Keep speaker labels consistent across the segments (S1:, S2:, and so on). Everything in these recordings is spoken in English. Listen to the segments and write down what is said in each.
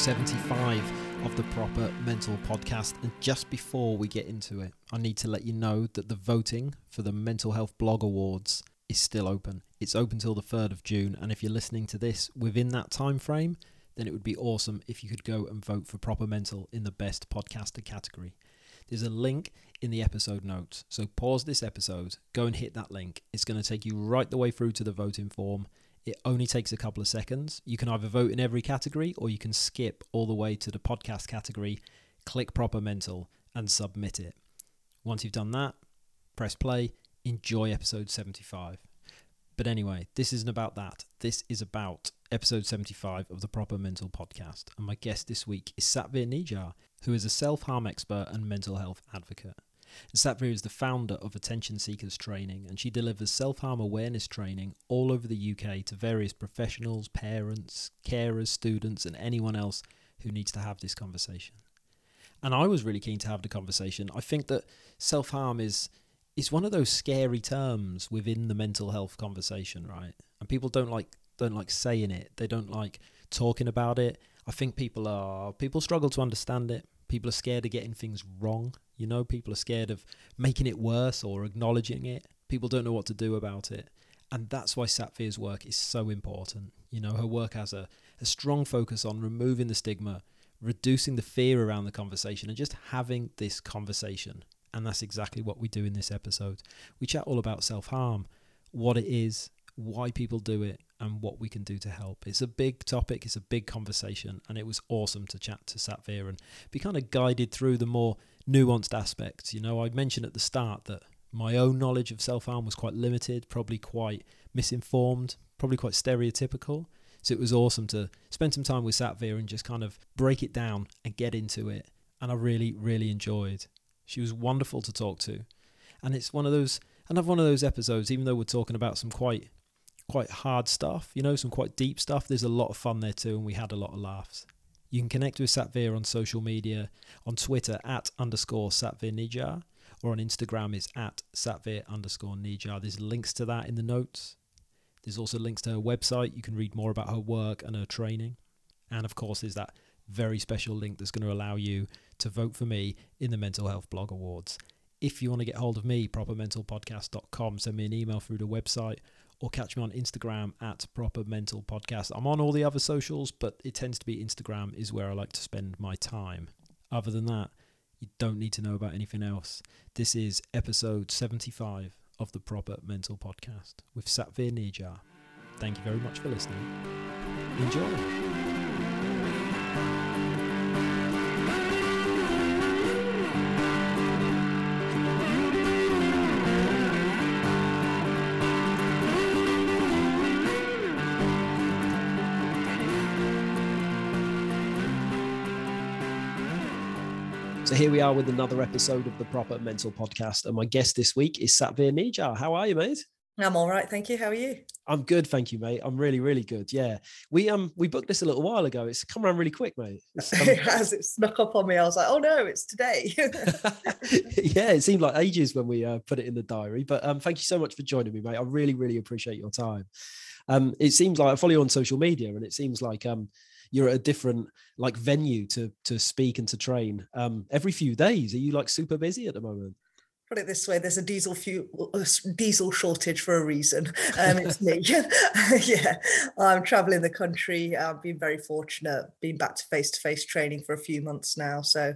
S1: 75 of the Proper Mental Podcast. And just before we get into it, I need to let you know that the voting for the Mental Health Blog Awards is still open. It's open till the 3rd of June, and if you're listening to this within that time frame, then it would be awesome if you could go and vote for Proper Mental in the best podcaster category. There's a link in the episode notes. So pause this episode, go and hit that link. It's going to take you right the way through to the voting form. It only takes a couple of seconds. You can either vote in every category or you can skip all the way to the podcast category, click Proper Mental, and submit it. Once you've done that, press play, enjoy episode 75. But anyway, this isn't about that. This is about episode 75 of the Proper Mental Podcast. And my guest this week is Satveer Nijjar, who is a self harm expert and mental health advocate. Satveer is the founder of Attention Seekers Training, and she delivers self harm awareness training all over the UK to various professionals, parents, carers, students, and anyone else who needs to have this conversation. And I was really keen to have the conversation. I think that self harm is is one of those scary terms within the mental health conversation, right? And people don't like don't like saying it. They don't like talking about it. I think people are people struggle to understand it. People are scared of getting things wrong. You know, people are scared of making it worse or acknowledging it. People don't know what to do about it. And that's why Satveer's work is so important. You know, her work has a, a strong focus on removing the stigma, reducing the fear around the conversation, and just having this conversation. And that's exactly what we do in this episode. We chat all about self harm, what it is, why people do it, and what we can do to help. It's a big topic, it's a big conversation, and it was awesome to chat to Satveer and be kind of guided through the more nuanced aspects. You know, I mentioned at the start that my own knowledge of self harm was quite limited, probably quite misinformed, probably quite stereotypical. So it was awesome to spend some time with Satveer and just kind of break it down and get into it. And I really, really enjoyed. She was wonderful to talk to. And it's one of those another one of those episodes, even though we're talking about some quite quite hard stuff, you know, some quite deep stuff, there's a lot of fun there too, and we had a lot of laughs. You can connect with Satveer on social media, on Twitter at underscore Satveer Nijjar, or on Instagram is at Satveer underscore Nijjar. There's links to that in the notes. There's also links to her website. You can read more about her work and her training. And of course, there's that very special link that's going to allow you to vote for me in the Mental Health Blog Awards. If you want to get hold of me, propermentalpodcast.com, send me an email through the website or catch me on Instagram at Proper Mental Podcast. I'm on all the other socials, but it tends to be Instagram is where I like to spend my time. Other than that, you don't need to know about anything else. This is episode 75 of the Proper Mental Podcast with Satveer Nijjar. Thank you very much for listening. Enjoy. Here we are with another episode of the Proper Mental Podcast, and my guest this week is Satveer Nijjar. How are you, mate?
S2: I'm all right, thank you. How are you?
S1: I'm good, thank you, mate. I'm really, really good. Yeah, we um we booked this a little while ago. It's come around really quick, mate. It's, um,
S2: it has. It snuck up on me. I was like, oh no, it's today.
S1: yeah, it seemed like ages when we uh, put it in the diary. But um, thank you so much for joining me, mate. I really, really appreciate your time. Um, it seems like I follow you on social media, and it seems like um you're at a different like venue to to speak and to train um every few days. Are you like super busy at the moment?
S2: Put it this way: there's a diesel fuel, a diesel shortage for a reason. Um, it's me. yeah, I'm traveling the country. I've been very fortunate, being back to face-to-face training for a few months now. So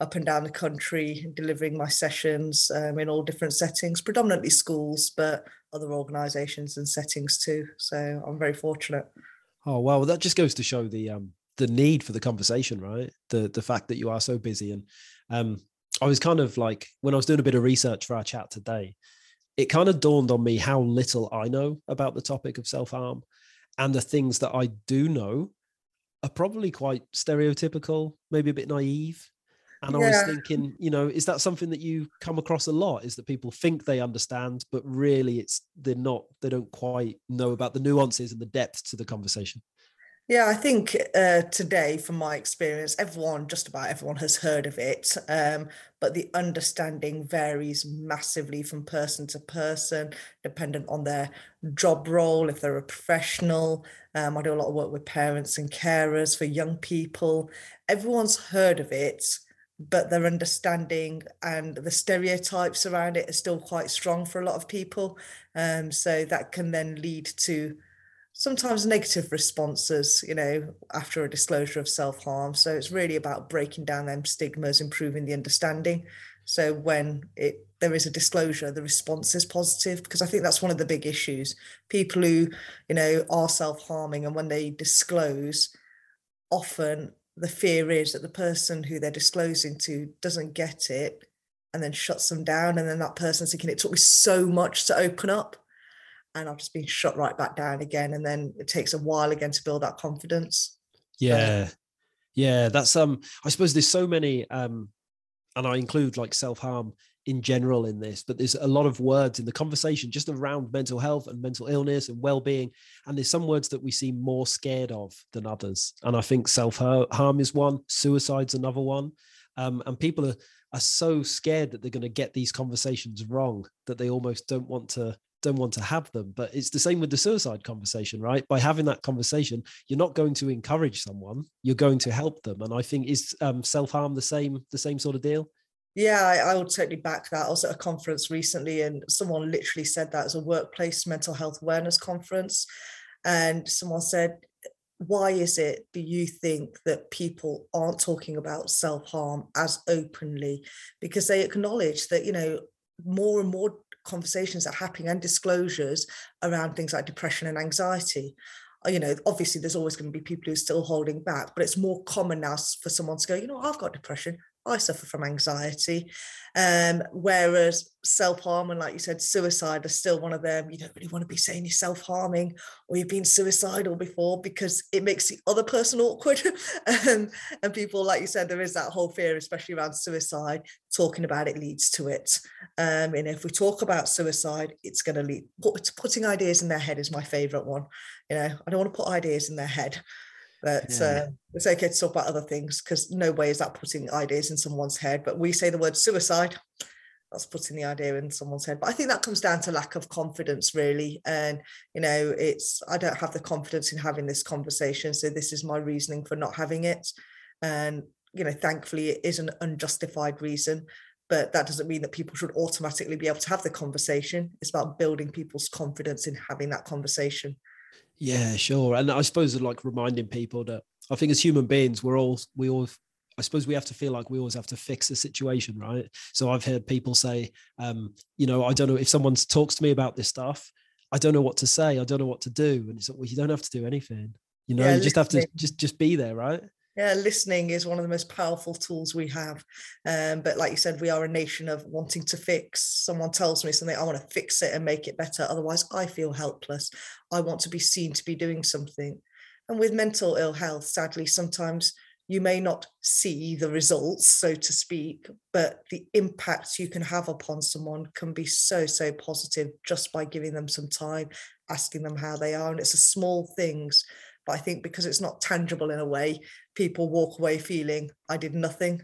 S2: up and down the country, delivering my sessions um, in all different settings, predominantly schools, but other organisations and settings too. So I'm very fortunate.
S1: Oh well, that just goes to show the um the need for the conversation, right? The the fact that you are so busy and um I was kind of like when I was doing a bit of research for our chat today,
S3: it kind of dawned on me how little I know about the topic of self harm. And the things that I do know are probably quite stereotypical, maybe a bit naive. And yeah. I was thinking, you know, is that something that you come across a lot? Is that people think they understand, but really it's they're not, they don't quite know about the nuances and the depth to the conversation.
S2: Yeah, I think uh, today, from my experience, everyone, just about everyone, has heard of it, um, but the understanding varies massively from person to person, dependent on their job role, if they're a professional. Um, I do a lot of work with parents and carers for young people. Everyone's heard of it, but their understanding and the stereotypes around it are still quite strong for a lot of people. Um, so that can then lead to sometimes negative responses, you know, after a disclosure of self harm. So it's really about breaking down them stigmas, improving the understanding. So when it there is a disclosure, the response is positive because I think that's one of the big issues. People who, you know, are self harming and when they disclose, often the fear is that the person who they're disclosing to doesn't get it and then shuts them down. And then that person's thinking, it took me so much to open up and I've just been shut right back down again. And then it takes a while again to build that confidence.
S3: Yeah. yeah. That's um I suppose there's so many um and I include like self-harm in general in this, but there's a lot of words in the conversation just around mental health and mental illness and well-being. And there's some words that we seem more scared of than others. And I think self-harm is one, suicide's another one. Um, and people are are so scared that they're going to get these conversations wrong that they almost don't want to don't want to have them. But it's the same with the suicide conversation, right? By having that conversation, you're not going to encourage someone; you're going to help them. And I think is um, self harm the same the same sort of deal.
S2: Yeah, I, I would totally back that. I was at a conference recently, and someone literally said that as a workplace mental health awareness conference, and someone said why is it do you think that people aren't talking about self-harm as openly? Because they acknowledge that you know more and more conversations are happening and disclosures around things like depression and anxiety. Uh, you know obviously there's always going to be people who are still holding back but it's more common now for someone to go you know i've got depression I suffer from anxiety. Um, whereas self harm and, like you said, suicide are still one of them. You don't really want to be saying you're self harming or you've been suicidal before because it makes the other person awkward. um, and people, like you said, there is that whole fear, especially around suicide. Talking about it leads to it. Um, and if we talk about suicide, it's going to lead. Put, putting ideas in their head is my favorite one. You know, I don't want to put ideas in their head. But yeah. uh, it's okay to talk about other things because no way is that putting ideas in someone's head. But we say the word suicide, that's putting the idea in someone's head. But I think that comes down to lack of confidence, really. And, you know, it's, I don't have the confidence in having this conversation. So this is my reasoning for not having it. And, you know, thankfully, it is an unjustified reason. But that doesn't mean that people should automatically be able to have the conversation. It's about building people's confidence in having that conversation.
S3: Yeah, sure. And I suppose like reminding people that I think as human beings, we're all we all I suppose we have to feel like we always have to fix the situation, right? So I've heard people say, um, you know, I don't know if someone talks to me about this stuff, I don't know what to say, I don't know what to do, and it's like, well, you don't have to do anything, you know, yeah, you just have to just just be there, right?
S2: Yeah listening is one of the most powerful tools we have. Um, but like you said we are a nation of wanting to fix. Someone tells me something i want to fix it and make it better. Otherwise i feel helpless. I want to be seen to be doing something. And with mental ill health sadly sometimes you may not see the results so to speak but the impact you can have upon someone can be so so positive just by giving them some time asking them how they are. And it's the small things but I think because it's not tangible in a way, people walk away feeling I did nothing,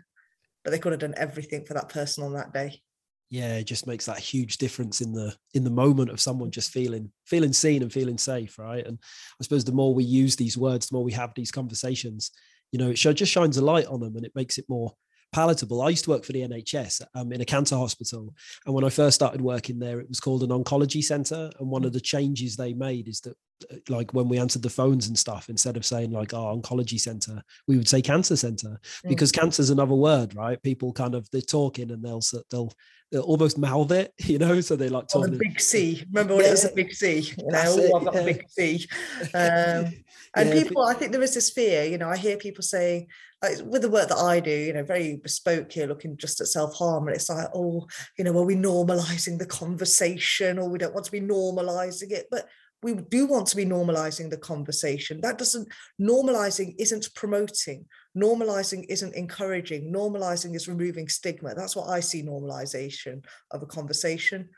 S2: but they could have done everything for that person on that day.
S3: Yeah, it just makes that huge difference in the in the moment of someone just feeling feeling seen and feeling safe, right? And I suppose the more we use these words, the more we have these conversations, you know, it just shines a light on them and it makes it more palatable. I used to work for the NHS um, in a cancer hospital. And when I first started working there, it was called an oncology center. And one of the changes they made is that, uh, like, when we answered the phones and stuff, instead of saying, like, our oh, oncology center, we would say cancer center mm. because mm. cancer is another word, right? People kind of, they're talking and they'll, they'll, almost mouth it, you know. So they like
S2: oh, the big C. Remember when yeah. it was a big C? You know, oh, I've got yeah. a big C. Um, and yeah, people, I think there is this fear. You know, I hear people saying, like with the work that I do, you know, very bespoke here, looking just at self harm, and it's like, oh, you know, are we normalizing the conversation, or we don't want to be normalizing it? But we do want to be normalizing the conversation. That doesn't, normalizing isn't promoting, normalizing isn't encouraging, normalizing is removing stigma. That's what I see normalization of a conversation.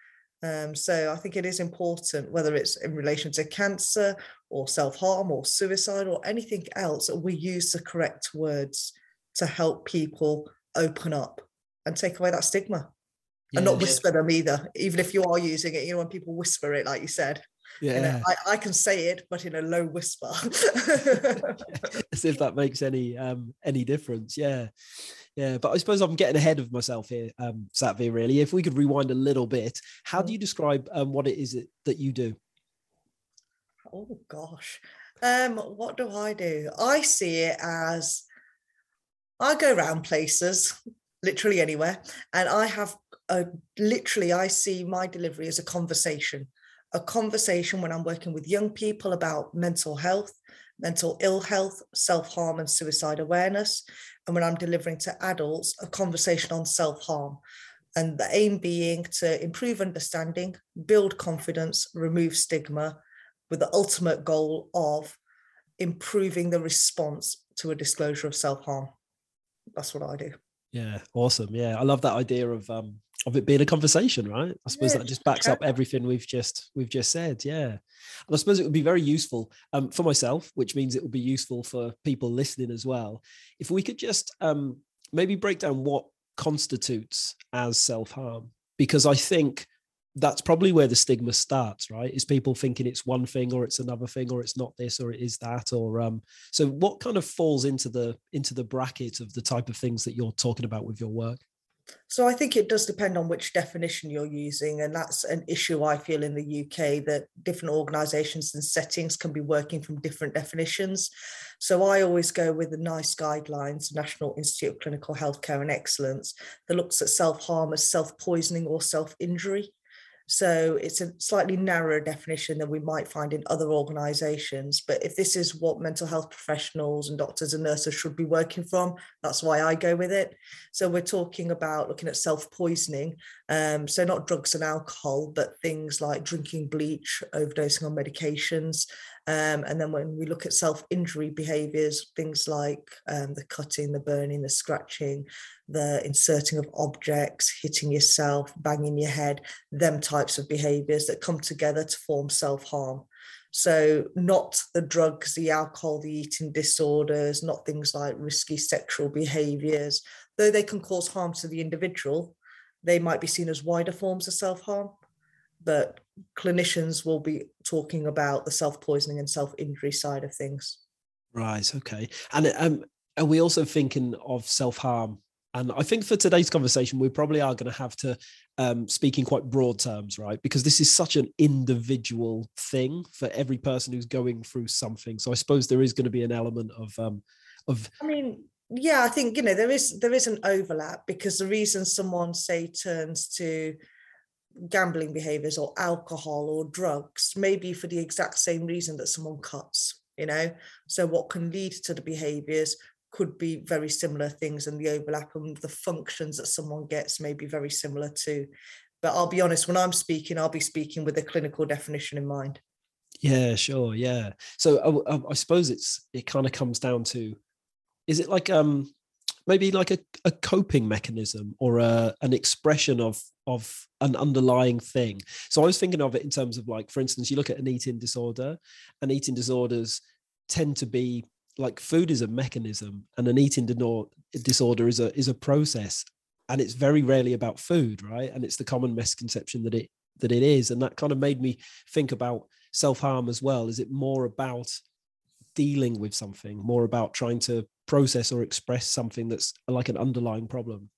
S2: Um, so I think it is important, whether it's in relation to cancer or self harm or suicide or anything else, that we use the correct words to help people open up and take away that stigma. Yeah. And not whisper them either, even if you are using it, you know, when people whisper it, like you said.
S3: Yeah, you know,
S2: I, I, can say it, but in a low whisper.
S3: As if that makes any um any difference. Yeah, yeah. But I suppose I'm getting ahead of myself here, um, Satveer. Really, if we could rewind a little bit, how do mm. you describe um, what it is that you do?
S2: Oh gosh, um, what do I do? I see it as I go around places, literally anywhere, and I have a literally I see my delivery as a conversation a conversation when I'm working with young people about mental health, mental ill health, self harm, and suicide awareness. And when I'm delivering to adults, a conversation on self harm. And the aim being to improve understanding, build confidence, remove stigma, with the ultimate goal of improving the response to a disclosure of self harm. That's what I do.
S3: Yeah, awesome. Yeah, I love that idea of um, of it being a conversation, right? I suppose yeah, that just backs up everything we've just we've just said. Yeah, and I suppose it would be very useful um, for myself, which means it would be useful for people listening as well. If we could just um, maybe break down what constitutes as self harm, because I think that's probably where the stigma starts, right? Is people thinking it's one thing or it's another thing or it's not this or it is that or um. So what kind of falls into the into the bracket of the type of things that you're talking about with your work?
S2: So I think it does depend on which definition you're using, and that's an issue I feel in the UK that different organisations and settings can be working from different definitions. So I always go with the NICE guidelines, National Institute of Clinical Healthcare and Excellence, that looks at self harm as self poisoning or self injury. So it's a slightly narrower definition than we might find in other organisations. But if this is what mental health professionals and doctors and nurses should be working from, that's why I go with it. So we're talking about looking at self poisoning. Um, so not drugs and alcohol, but things like drinking bleach, overdosing on medications, um, and then when we look at self injury behaviors, things like um, the cutting, the burning, the scratching, the inserting of objects, hitting yourself, banging your head, them types of behaviors that come together to form self harm. So, not the drugs, the alcohol, the eating disorders, not things like risky sexual behaviors, though they can cause harm to the individual, they might be seen as wider forms of self harm but clinicians will be talking about the self-poisoning and self-injury side of things
S3: right okay and um are we also thinking of self-harm and I think for today's conversation, we probably are going to have to um, speak in quite broad terms, right? Because this is such an individual thing for every person who's going through something. So I suppose there is going to be an element of um, of.
S2: I mean, yeah, I think you know there is there is an overlap because the reason someone say turns to gambling behaviors or alcohol or drugs, maybe for the exact same reason that someone cuts, you know? So, what can lead to the behaviors could be very similar things, and the overlap and the functions that someone gets may be very similar too. But I'll be honest, when I'm speaking, I'll be speaking with a clinical definition in mind.
S3: Yeah, sure. Yeah. So, I, I suppose it's, it kind of comes down to, is it like, um, maybe like a, a coping mechanism or a, an expression of of an underlying thing. So i was thinking of it in terms of like for instance you look at an eating disorder and eating disorders tend to be like food is a mechanism and an eating disorder is a is a process and it's very rarely about food right? And it's the common misconception that it that it is and that kind of made me think about self-harm as well. Is it more about dealing with something more about trying to process or express something that's like an underlying problem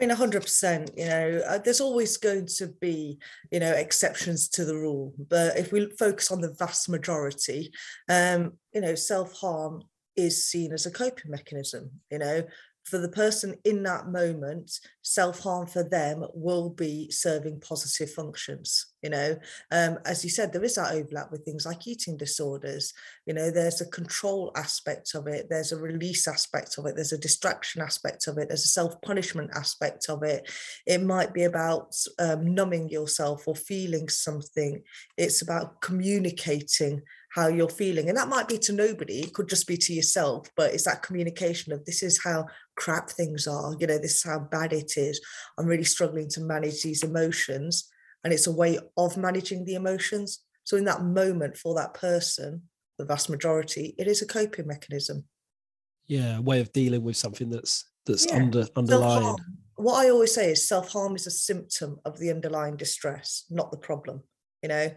S2: I mean, 100%, you know, uh, there's always going to be, you know, exceptions to the rule. But if we focus on the vast majority, um, you know, self harm is seen as a coping mechanism, you know, for the person in that moment, self harm for them will be serving positive functions. You know, um, as you said, there is that overlap with things like eating disorders. You know, there's a control aspect of it, there's a release aspect of it, there's a distraction aspect of it, there's a self punishment aspect of it. It might be about um, numbing yourself or feeling something, it's about communicating how you're feeling. And that might be to nobody, it could just be to yourself, but it's that communication of this is how crap things are, you know, this is how bad it is. I'm really struggling to manage these emotions. And it's a way of managing the emotions. So in that moment for that person, the vast majority, it is a coping mechanism.
S3: Yeah, a way of dealing with something that's that's yeah. under underlying. Self-harm.
S2: What I always say is self-harm is a symptom of the underlying distress, not the problem. You know,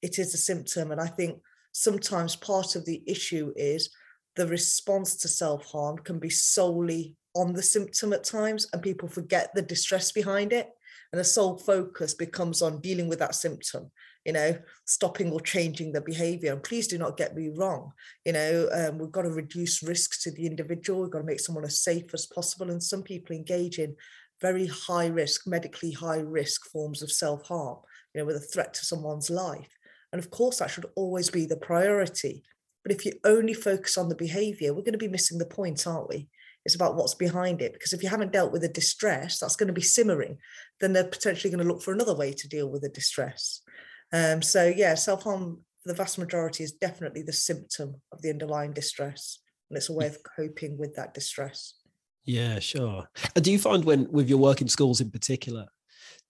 S2: it is a symptom. And I think sometimes part of the issue is the response to self harm can be solely on the symptom at times, and people forget the distress behind it. And the sole focus becomes on dealing with that symptom, you know, stopping or changing the behavior. And please do not get me wrong. You know, um, we've got to reduce risks to the individual. We've got to make someone as safe as possible. And some people engage in very high risk, medically high risk forms of self harm, you know, with a threat to someone's life. And of course, that should always be the priority. But if you only focus on the behavior, we're going to be missing the point, aren't we? It's about what's behind it. Because if you haven't dealt with the distress, that's going to be simmering. Then they're potentially going to look for another way to deal with the distress. Um, so, yeah, self harm for the vast majority is definitely the symptom of the underlying distress. And it's a way of coping with that distress.
S3: Yeah, sure. And do you find when, with your work in schools in particular,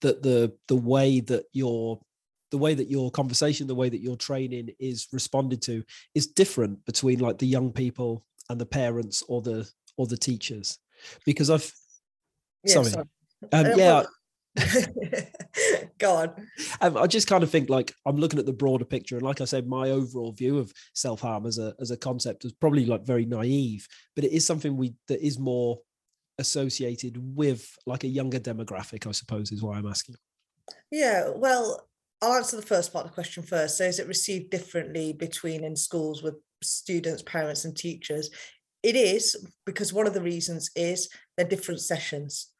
S3: that the the way that you're the way that your conversation, the way that your training is responded to is different between like the young people and the parents or the or the teachers. Because I've yeah, sorry. sorry. Um, yeah.
S2: Go on. Um,
S3: I just kind of think like I'm looking at the broader picture, and like I said, my overall view of self harm as a as a concept is probably like very naive, but it is something we that is more associated with like a younger demographic, I suppose, is why I'm asking.
S2: Yeah, well, I'll answer the first part of the question first. So, is it received differently between in schools with students, parents, and teachers? It is because one of the reasons is they're different sessions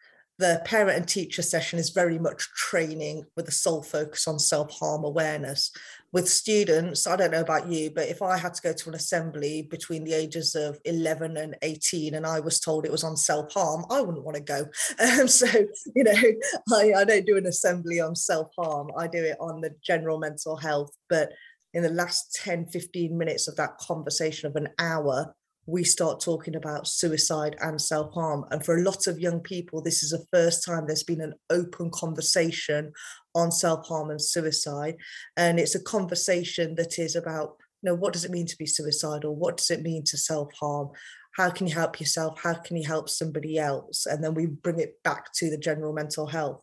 S2: the parent and teacher session is very much training with a sole focus on self-harm awareness. With students i don't know about you but if i had to go to an assembly between the ages of 11 and 18 and i was told it was on self-harm i wouldn't want to go. Um, so you know I, I don't do an assembly on self-harm. I do it on the general mental health. But in the last 10 15 minutes of that conversation of an hour we start talking about suicide and self harm. And for a lot of young people, this is the first time there's been an open conversation on self harm and suicide. And it's a conversation that is about, you know, what does it mean to be suicidal? What does it mean to self harm? How can you help yourself? How can you help somebody else? And then we bring it back to the general mental health.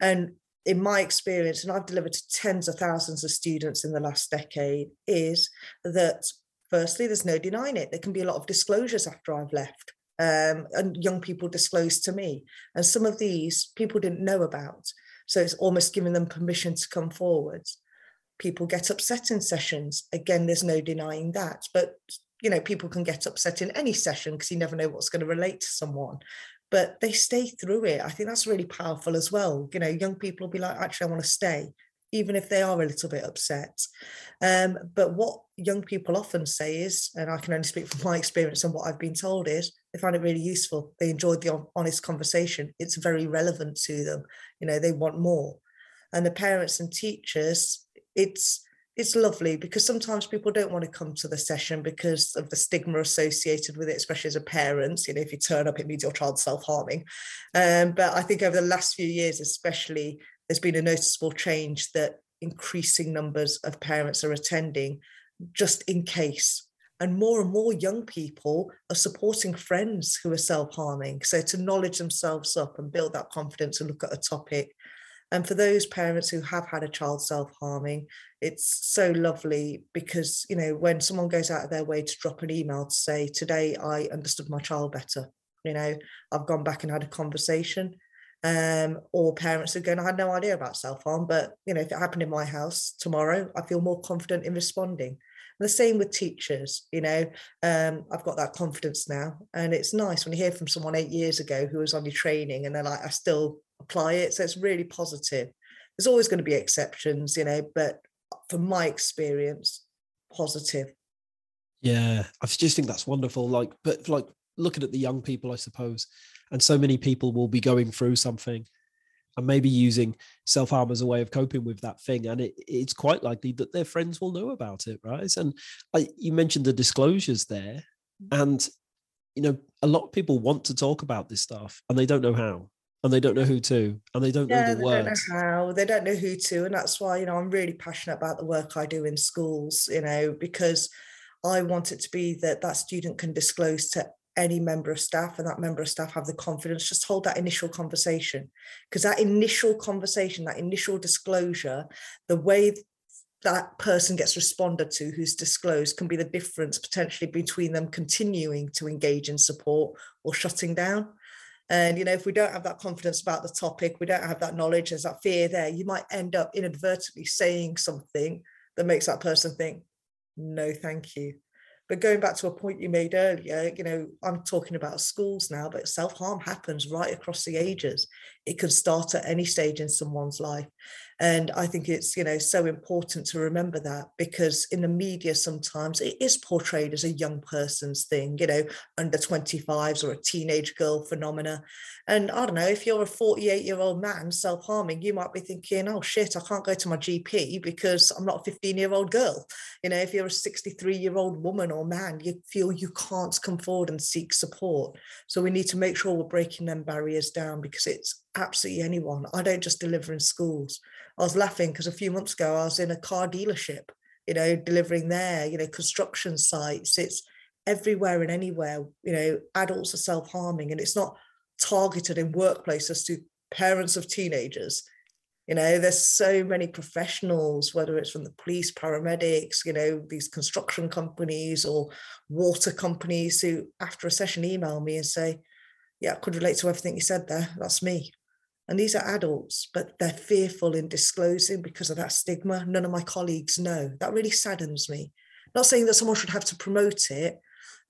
S2: And in my experience, and I've delivered to tens of thousands of students in the last decade, is that firstly, there's no denying it. There can be a lot of disclosures after I've left. Um, and young people disclose to me. And some of these people didn't know about. So it's almost giving them permission to come forward. People get upset in sessions. Again, there's no denying that. But you know, people can get upset in any session because you never know what's going to relate to someone. But they stay through it. I think that's really powerful as well. You know, young people will be like, actually, I want to stay even if they are a little bit upset. Um, but what young people often say is, and I can only speak from my experience and what I've been told is, they find it really useful. They enjoyed the honest conversation. It's very relevant to them. You know, they want more. And the parents and teachers, it's it's lovely because sometimes people don't want to come to the session because of the stigma associated with it, especially as a parent. You know, if you turn up, it means your child's self-harming. Um, but I think over the last few years, especially, there's been a noticeable change that increasing numbers of parents are attending just in case. And more and more young people are supporting friends who are self harming. So to knowledge themselves up and build that confidence and look at a topic. And for those parents who have had a child self harming, it's so lovely because, you know, when someone goes out of their way to drop an email to say, Today I understood my child better, you know, I've gone back and had a conversation um, or parents are going, I had no idea about self harm, but you know, if it happened in my house tomorrow, I feel more confident in responding. the same with teachers, you know, um, I've got that confidence now. And it's nice when you hear from someone eight years ago who was on your training and they're like, I still apply it. So it's really positive. There's always going to be exceptions, you know, but from my experience, positive.
S3: Yeah, I just think that's wonderful. Like, but like looking at the young people, I suppose, and so many people will be going through something and maybe using self harm as a way of coping with that thing. And it, it's quite likely that their friends will know about it, right? And I, you mentioned the disclosures there, and you know, a lot of people want to talk about this stuff and they don't know how. And they don't know who to, and they don't
S2: yeah,
S3: know the
S2: they
S3: words.
S2: Don't know how they don't know who to, and that's why you know I'm really passionate about the work I do in schools. You know, because I want it to be that that student can disclose to any member of staff and that member of staff have the confidence just hold that initial conversation. Because that initial conversation that initial disclosure the way that person gets responded to who's disclosed can be the difference potentially between them continuing to engage in support or shutting down. And you know if we don't have that confidence about the topic we don't have that knowledge there's that fear there you might end up inadvertently saying something that makes that person think no thank you but going back to a point you made earlier, you know, I'm talking about schools now, but self harm happens right across the ages. It can start at any stage in someone's life. And I think it's, you know, so important to remember that because in the media, sometimes it is portrayed as a young person's thing, you know, under 25s or a teenage girl phenomena. And I don't know, if you're a 48 year old man self harming, you might be thinking, oh shit, I can't go to my GP because I'm not a 15 year old girl. You know, if you're a 63 year old woman or man, you feel you can't come forward and seek support. So we need to make sure we're breaking them barriers down because it's absolutely anyone. I don't just deliver in schools. I was laughing because a few months ago I was in a car dealership, you know, delivering there, you know, construction sites. It's everywhere and anywhere, you know, adults are self harming and it's not targeted in workplaces to parents of teenagers. You know, there's so many professionals, whether it's from the police, paramedics, you know, these construction companies or water companies who, after a session, email me and say, Yeah, I could relate to everything you said there. That's me. And these are adults, but they're fearful in disclosing because of that stigma. None of my colleagues know. That really saddens me. Not saying that someone should have to promote it,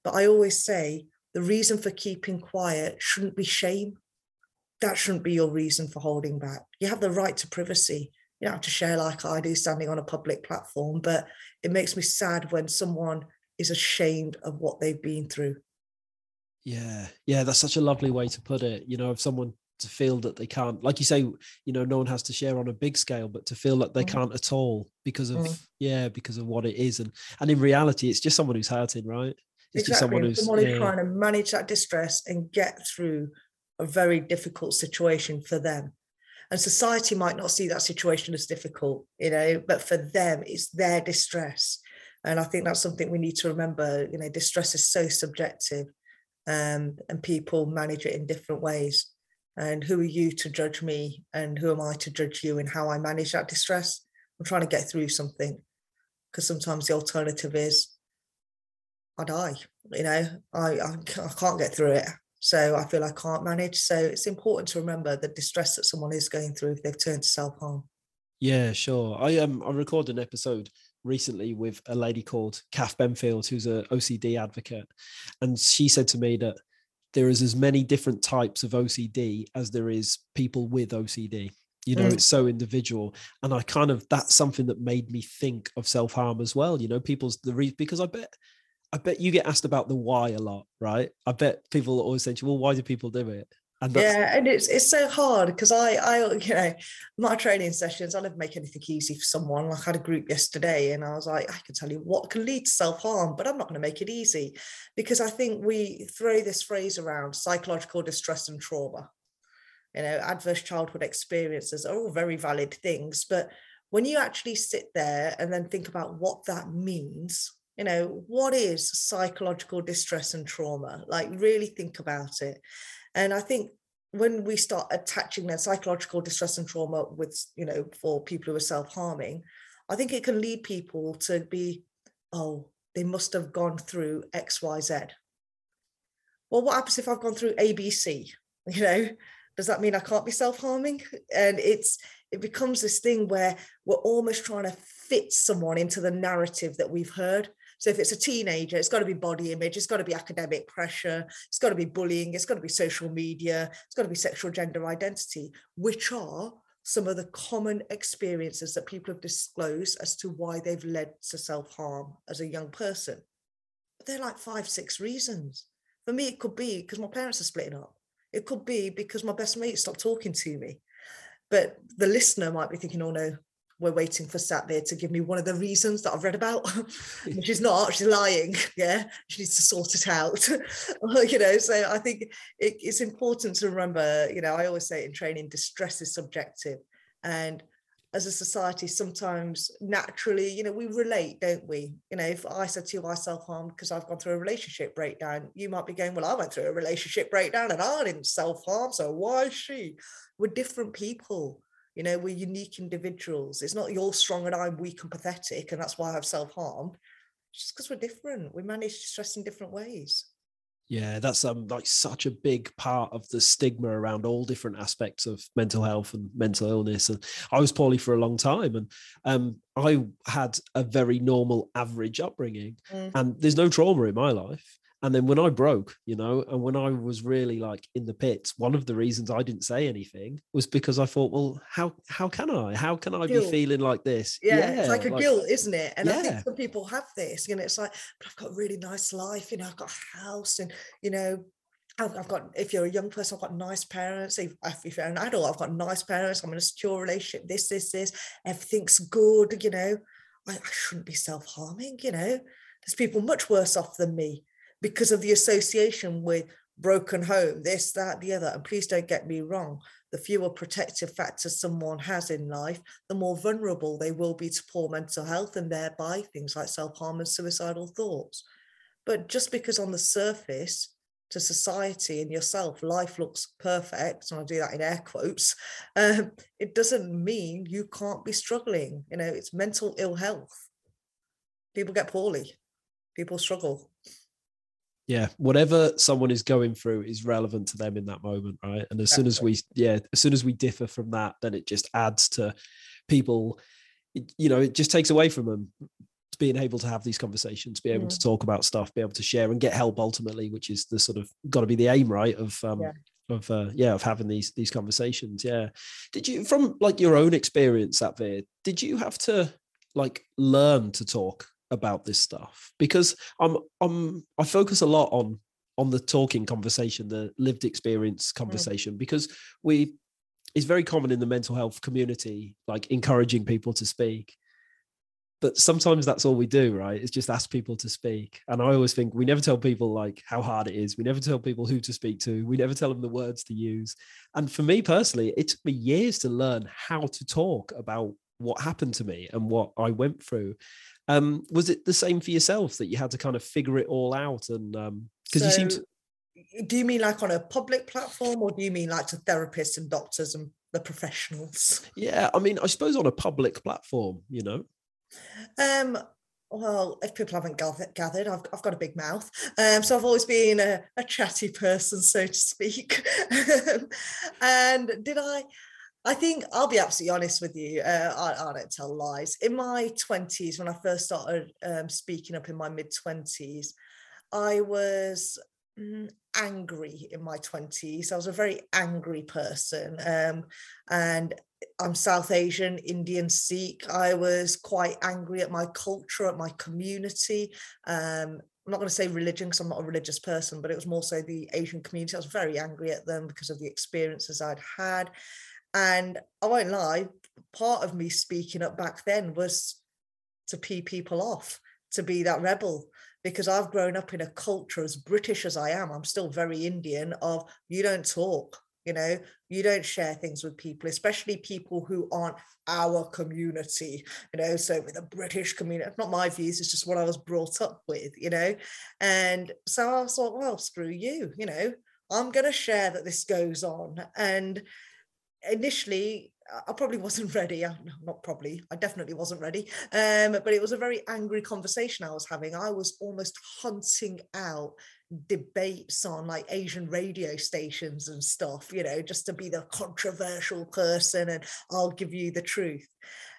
S2: but I always say the reason for keeping quiet shouldn't be shame. That shouldn't be your reason for holding back. You have the right to privacy. You don't have to share like I do standing on a public platform, but it makes me sad when someone is ashamed of what they've been through.
S3: Yeah, yeah, that's such a lovely way to put it. You know, if someone to feel that they can't like you say you know no one has to share on a big scale but to feel that they mm. can't at all because of mm. yeah because of what it is and and in reality it's just someone who's hurting right it's
S2: exactly. just someone who's someone yeah. trying to manage that distress and get through a very difficult situation for them and society might not see that situation as difficult you know but for them it's their distress and i think that's something we need to remember you know distress is so subjective um, and people manage it in different ways and who are you to judge me and who am i to judge you and how i manage that distress? I'm trying to get through something because sometimes the alternative is i die you know? I, I i can't get through it so i feel i can't manage. So it's important to remember the distress that someone is going through if they've turned to self-harm.
S3: Yeah sure. I um i recorded an episode recently with a lady called Kath Benfield, who's a OCD advocate, and she said to me that there is as many different types of OCD as there is people with OCD. You know, mm. it's so individual. And I kind of that's something that made me think of self-harm as well. You know, people's the reason because I bet I bet you get asked about the why a lot, right? I bet people always say, to you, well, why do people do it?
S2: And yeah, and it's it's so hard because I I you know my training sessions I never make anything easy for someone. Like I had a group yesterday, and I was like, I can tell you what can lead to self harm, but I'm not going to make it easy because I think we throw this phrase around psychological distress and trauma. You know, adverse childhood experiences are all very valid things, but when you actually sit there and then think about what that means, you know, what is psychological distress and trauma? Like, really think about it and I think when we start attaching their psychological distress and trauma with, you know, for people who are self harming, I think it can lead people to be, oh, they must have gone through X, Y, Z. Well, what happens if I've gone through ABC? You know, does that mean I can't be self harming? And it's, it becomes this thing where we're almost trying to fit someone into the narrative that we've heard. So if it's a teenager, it's got to be body image, it's got to be academic pressure, it's got to be bullying, it's got to be social media, it's got to be sexual gender identity, which are some of the common experiences that people have disclosed as to why they've led to self-harm as a young person. But they're like five, six reasons. For me, it could be because my parents are splitting up. It could be because my best mate stopped talking to me. But the listener might be thinking, oh no, we're waiting for Satveer to give me one of the reasons that I've read about. she's not, she's lying. Yeah, she needs to sort it out. you know, so I think it, it's important to remember, you know, I always say in training, distress is subjective. And as a society, sometimes naturally, you know, we relate, don't we? You know, if I said to you, I self harmed because I've gone through a relationship breakdown, you might be going, Well, I went through a relationship breakdown and I didn't self harm. So why is she? We're different people. You know, we're unique individuals. It's not you're strong and I'm weak and pathetic, and that's why I've self harmed. Just because we're different, we manage stress in different ways.
S3: Yeah, that's um like such a big part of the stigma around all different aspects of mental health and mental illness. And I was poorly for a long time, and um, I had a very normal, average upbringing, mm. and there's no trauma in my life. And then when I broke, you know, and when I was really like in the pits, one of the reasons I didn't say anything was because I thought, well, how how can I? How can I guilt. be feeling like this?
S2: Yeah, yeah it's like a like, guilt, isn't it? And yeah. I think some people have this, you know, it's like, but I've got a really nice life, you know, I've got a house and you know, I've got, if you're a young person, I've got nice parents. If, if you're an adult, I've got nice parents. I'm in a secure relationship. This, this, this. Everything's good. You know, I, I shouldn't be self harming. You know, there's people much worse off than me because of the association with broken home, this, that, the other. And please don't get me wrong, the fewer protective factors someone has in life, the more vulnerable they will be to poor mental health and thereby things like self harm and suicidal thoughts. But just because on the surface, to society and yourself, life looks perfect, and I do that in air quotes, um, it doesn't mean you can't be struggling. You know, it's mental ill health. People get poorly, people struggle
S3: yeah whatever someone is going through is relevant to them in that moment right and as soon as we yeah as soon as we differ from that then it just adds to people you know it just takes away from them being able to have these conversations be able mm. to talk about stuff be able to share and get help ultimately which is the sort of got to be the aim right of um yeah. of uh, yeah of having these these conversations yeah did you from like your own experience that there did you have to like learn to talk about this stuff because I'm I'm I focus a lot on on the talking conversation, the lived experience mm. conversation, mm. because we it's very common in the mental health community, like encouraging people to speak. But sometimes that's all we do, right? Is just ask people to speak. And I always think we never tell people like how hard it is. We never tell people who to speak to. We never tell them the words to use. And for me personally, it took me years to learn how to talk about what happened to me and what I went through. Um, was it the same for yourself that you had to kind of figure it all out? And because um, so, you seem to.
S2: Do you mean like on a public platform, or do you mean like to therapists and doctors and the professionals?
S3: Yeah, I mean, I suppose on a public platform, you know.
S2: Um, well, if people haven't gathered, I've, I've got a big mouth. Um, so I've always been a, a chatty person, so to speak. and did I? I think I'll be absolutely honest with you. Uh, I, I, don't tell lies. In my 20s, when I first started um, speaking up in my mid 20s, I was mm, angry in my 20s. I was a very angry person. Um, and I'm South Asian, Indian Sikh. I was quite angry at my culture, at my community. Um, I'm not going to say religion because I'm not a religious person, but it was more so the Asian community. I was very angry at them because of the experiences I'd had. And I won't lie, part of me speaking up back then was to pee people off, to be that rebel, because I've grown up in a culture as British as I am, I'm still very Indian, of you don't talk, you know, you don't share things with people, especially people who aren't our community, you know. So with a British community, not my views, it's just what I was brought up with, you know. And so I thought, well, screw you, you know, I'm going to share that this goes on. And initially I probably wasn't ready. Not probably, I definitely wasn't ready. Um, but it was a very angry conversation I was having. I was almost hunting out debates on like Asian radio stations and stuff, you know, just to be the controversial person and I'll give you the truth.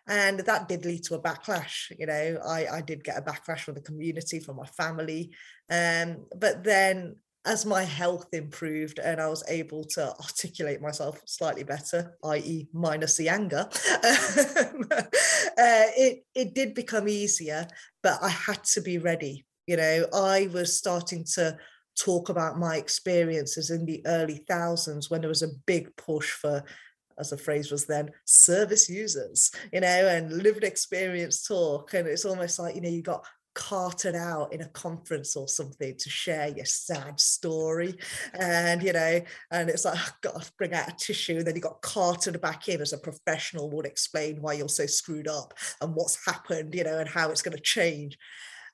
S2: And that did lead to a backlash. You know, I, I did get a backlash from the community, from my family. Um, but then as my health improved and I was able to articulate myself slightly better, i.e., minus the anger, um, uh, it it did become easier. But I had to be ready. You know, I was starting to talk about my experiences in the early thousands when there was a big push for as the phrase was then service users you know and lived experience talk and it's almost like you know you got carted out in a conference or something to share your sad story. And you know and it's like oh, got to bring out a tissue. And then you got carted back in as a professional would explain why you're so screwed up and what's happened you know and how it's going to change.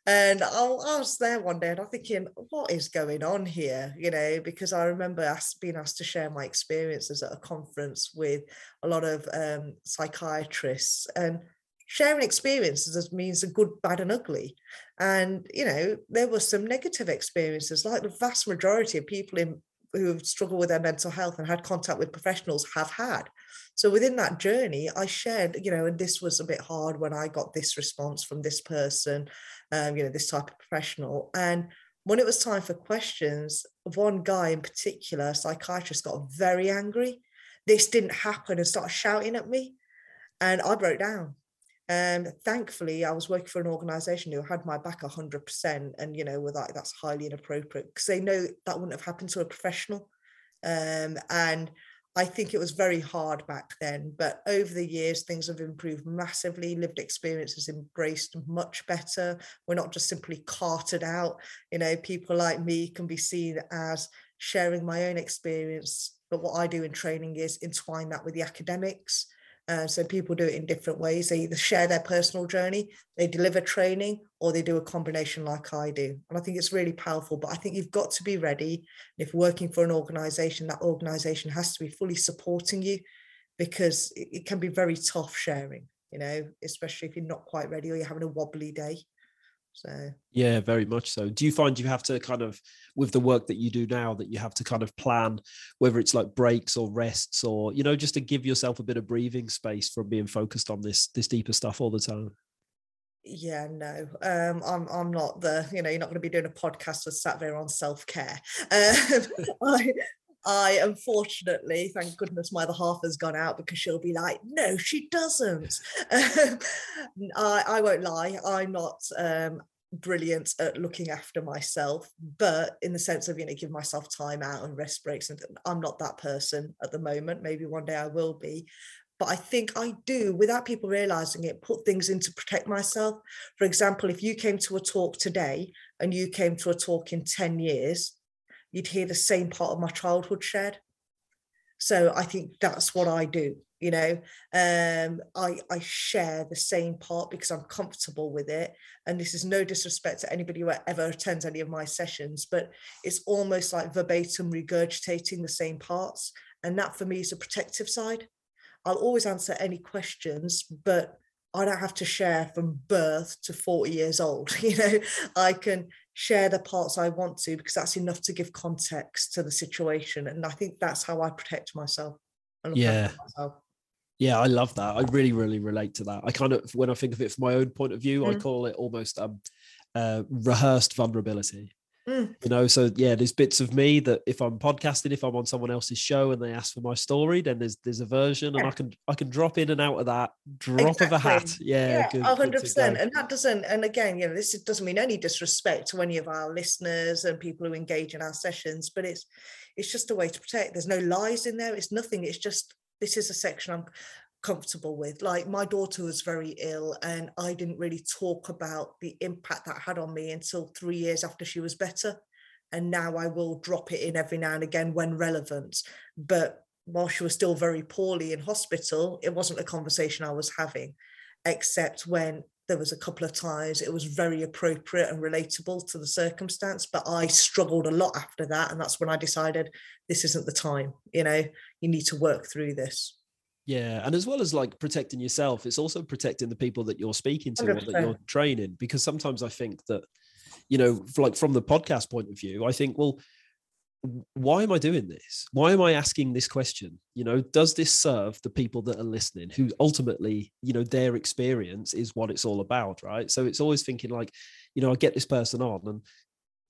S2: And I, was there one day and I'm thinking, what is going on here? You know, because I remember being asked to share my experiences at a conference with a lot of um, psychiatrists and sharing experiences means a good, bad, and ugly. And, you know, there were some negative experiences, like the vast majority of people in who have struggled with their mental health and had contact with professionals have had. So within that journey, I shared, you know, and this was a bit hard when I got this response from this person, um, you know, this type of professional. And when it was time for questions, one guy in particular, psychiatrist, got very angry. This didn't happen and started shouting at me. And I broke down um, thankfully, I was working for an organisation who had my back 100%, and you know, with that, that's highly inappropriate because they know that wouldn't have happened to a professional. Um, and I think it was very hard back then, but over the years, things have improved massively. Lived experiences embraced much better. We're not just simply carted out. You know, people like me can be seen as sharing my own experience. But what I do in training is entwine that with the academics uh, so people do it in different ways. They either share their personal journey, they deliver training, or they do a combination like I do. And I think it's really powerful. But I think you've got to be ready. If working for an organization, that organization has to be fully supporting you because it, it can be very tough sharing, you know, especially if you're not quite ready or you're having a wobbly day. So
S3: yeah, very much so. Do you find you have to kind of with the work that you do now that you have to kind of plan whether it's like breaks or rests or you know just to give yourself a bit of breathing space from being focused on this this deeper stuff all the time?
S2: Yeah, no, um, I'm I'm not the you know you're not going to be doing a podcast with sat there on self care. Um, I I unfortunately, thank goodness, my other half has gone out because she'll be like, no, she doesn't. Um, I, I won't lie, I'm not um, brilliant at looking after myself, but in the sense of, you know, give myself time out and rest breaks. And I'm not that person at the moment. Maybe one day I will be. But I think I do, without people realizing it, put things in to protect myself. For example, if you came to a talk today and you came to a talk in 10 years, you'd hear the same part of my childhood shared. So I think that's what I do. You know, um, I I share the same part because I'm comfortable with it, and this is no disrespect to anybody who ever attends any of my sessions, but it's almost like verbatim regurgitating the same parts, and that for me is a protective side. I'll always answer any questions, but I don't have to share from birth to 40 years old. You know, I can share the parts I want to because that's enough to give context to the situation. And I think that's how I protect myself.
S3: yeah. Myself. Yeah, I love that. I really, really relate to that. I kind of, when I think of it from my own point of view, mm. I call it almost um, uh, rehearsed vulnerability. Mm. You know, so yeah, there's bits of me that if I'm podcasting, if I'm on someone else's show and they ask for my story, then there's there's a version, yeah. and I can I can drop in and out of that drop exactly. of a hat. Yeah,
S2: yeah, hundred percent. And that doesn't. And again, you know, this doesn't mean any disrespect to any of our listeners and people who engage in our sessions, but it's it's just a way to protect. There's no lies in there. It's nothing. It's just this is a section I'm comfortable with. Like my daughter was very ill, and I didn't really talk about the impact that had on me until three years after she was better. And now I will drop it in every now and again when relevant. But while she was still very poorly in hospital, it wasn't a conversation I was having, except when there was a couple of times it was very appropriate and relatable to the circumstance. But I struggled a lot after that. And that's when I decided this isn't the time, you know, you need to work through this.
S3: Yeah, and as well as like protecting yourself, it's also protecting the people that you're speaking to 100%. or that you're training. Because sometimes I think that, you know, like from the podcast point of view, I think, well, why am I doing this? Why am I asking this question? You know, does this serve the people that are listening who ultimately, you know, their experience is what it's all about, right? So it's always thinking like, you know, I get this person on and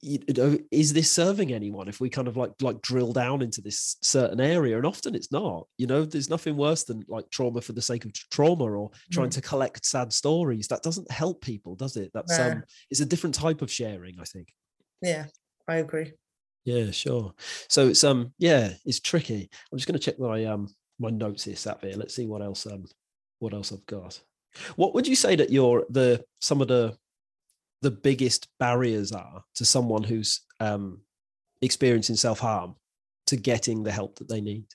S3: you know, is this serving anyone if we kind of like like drill down into this certain area and often it's not you know there's nothing worse than like trauma for the sake of trauma or trying mm. to collect sad stories that doesn't help people does it that's um it's a different type of sharing i think
S2: yeah i agree
S3: yeah, sure. So it's um yeah, it's tricky. I'm just going to check my um my notes here, sat here. Let's see what else um what else I've got. What would you say that your the some of the the biggest barriers are to someone who's um experiencing self harm to getting the help that they need?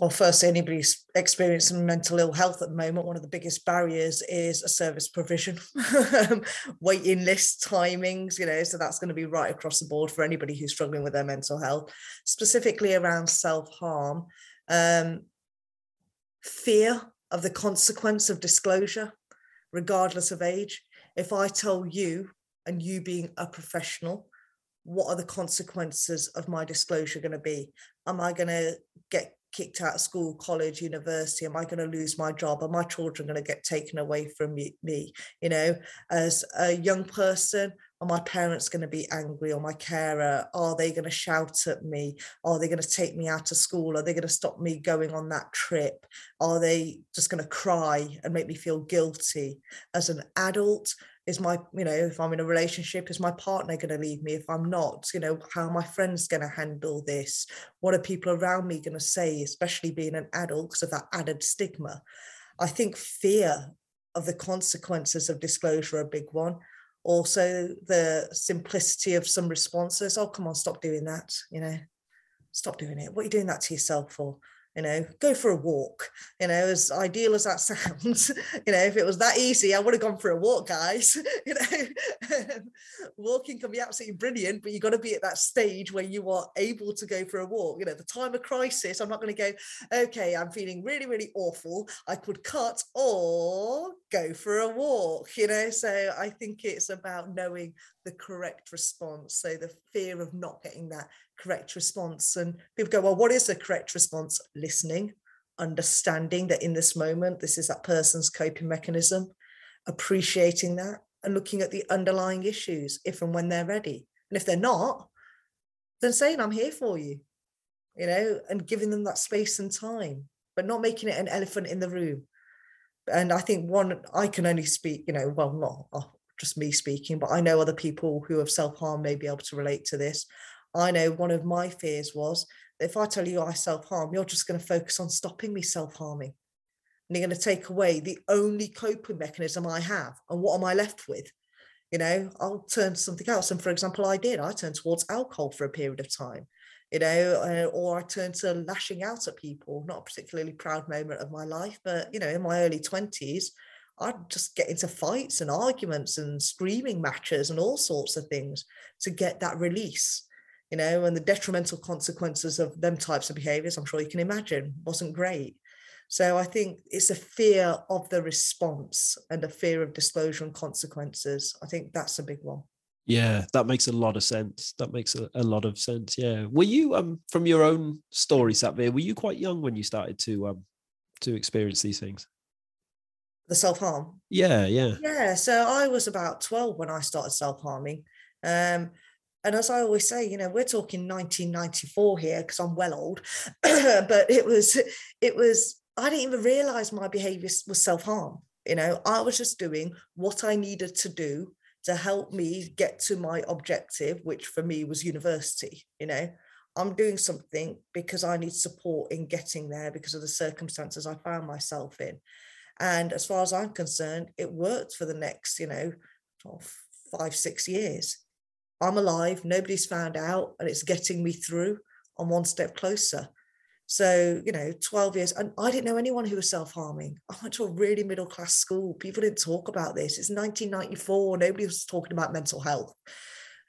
S2: well, first, anybody experiencing mental ill health at the moment, one of the biggest barriers is a service provision, waiting list timings, you know, so that's going to be right across the board for anybody who's struggling with their mental health, specifically around self harm, um, fear of the consequence of disclosure, regardless of age. If I tell you, and you being a professional, what are the consequences of my disclosure going to be? Am I going to get kicked out of school, college, university? Am I going to lose my job? Are my children going to get taken away from me? You know, as a young person, are my parents going to be angry or my carer? Are they going to shout at me? Are they going to take me out of school? Are they going to stop me going on that trip? Are they just going to cry and make me feel guilty? As an adult, is my you know if i'm in a relationship is my partner going to leave me if i'm not you know how are my friends going to handle this what are people around me going to say especially being an adult because of that added stigma i think fear of the consequences of disclosure are a big one also the simplicity of some responses. Oh come on stop doing that you know. Stop doing it. What are you doing that to yourself for you know go for a walk you know as ideal as that sounds. You know if it was that easy i would have gone for a walk guys you know. Walking can be absolutely brilliant but you've got to be at that stage where you are able to go for a walk. You know the time of crisis i'm not going to go okay i'm feeling really really awful. I could cut or go for a walk you know? So i think it's about knowing the correct response. So the fear of not getting that correct response. And people go, well, what is the correct response? Listening, understanding that in this moment, this is that person's coping mechanism, appreciating that, and looking at the underlying issues if and when they're ready. And if they're not, then saying, I'm here for you, you know, and giving them that space and time, but not making it an elephant in the room. And I think one, I can only speak, you know, well, not oh, just me speaking, but I know other people who have self harm may be able to relate to this. I know one of my fears was that if I tell you I self harm, you're just going to focus on stopping me self harming. And you're going to take away the only coping mechanism I have. And what am I left with? You know, I'll turn to something else. And for example, I did. I turned towards alcohol for a period of time, you know, uh, or I turned to lashing out at people. Not a particularly proud moment of my life, but, you know, in my early 20s, I'd just get into fights and arguments and screaming matches and all sorts of things to get that release you know, and the detrimental consequences of them types of behaviors, I'm sure you can imagine, wasn't great. So I think it's a fear of the response and a fear of disclosure and consequences. I think that's a big one.
S3: Yeah, that makes a lot of sense. That makes a, a lot of sense. Yeah. Were you um from your own story, Satveer, were you quite young when you started to um to experience these things?
S2: The self-harm?
S3: Yeah, yeah.
S2: Yeah. So I was about 12 when I started self-harming. Um, and as I always say, you know, we're talking 1994 here because I'm well old, but it was, it was, I didn't even realize my behavior was self harm. You know, I was just doing what I needed to do to help me get to my objective, which for me was university. You know, I'm doing something because I need support in getting there because of the circumstances I found myself in. And as far as I'm concerned, it worked for the next, you know, oh, five, six years. I'm alive, nobody's found out, and it's getting me through. I'm one step closer. So, you know, 12 years, and I didn't know anyone who was self harming. I went to a really middle class school. People didn't talk about this. It's 1994. Nobody was talking about mental health.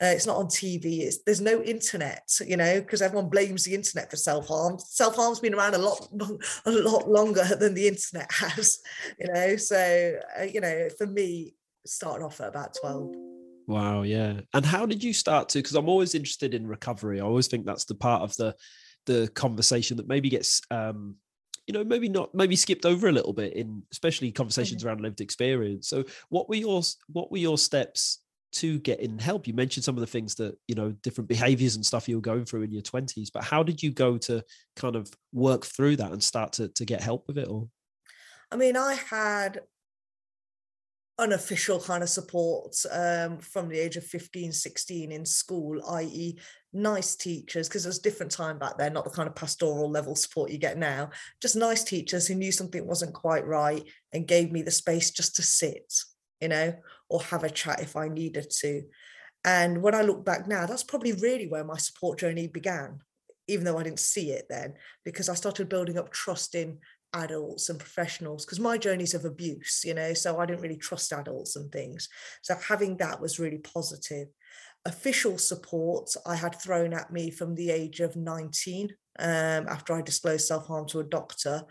S2: Uh, it's not on TV. It's, there's no internet, you know, because everyone blames the internet for self harm. Self harm's been around a lot, a lot longer than the internet has, you know. So, uh, you know, for me, starting off at about 12.
S3: Wow, yeah. And how did you start to? Because I'm always interested in recovery. I always think that's the part of the the conversation that maybe gets um you know maybe not maybe skipped over a little bit in especially conversations mm-hmm. around lived experience so what were your what were your steps to get in help you mentioned some of the things that you know different behaviors and stuff you were going through in your 20s but how did you go to kind of work through that and start to, to get help with it all
S2: i mean i had unofficial kind of support um, from the age of 15 16 in school i.e nice teachers because it was different time back then not the kind of pastoral level support you get now just nice teachers who knew something wasn't quite right and gave me the space just to sit you know or have a chat if i needed to. And when i look back now that's probably really where my support journey began even though i didn't see it then because i started building up trust in adults and professionals because my journeys of abuse you know so i didn't really trust adults and things so having that was really positive official support I had thrown at me from the age of 19 um, after I disclosed self harm to a doctor.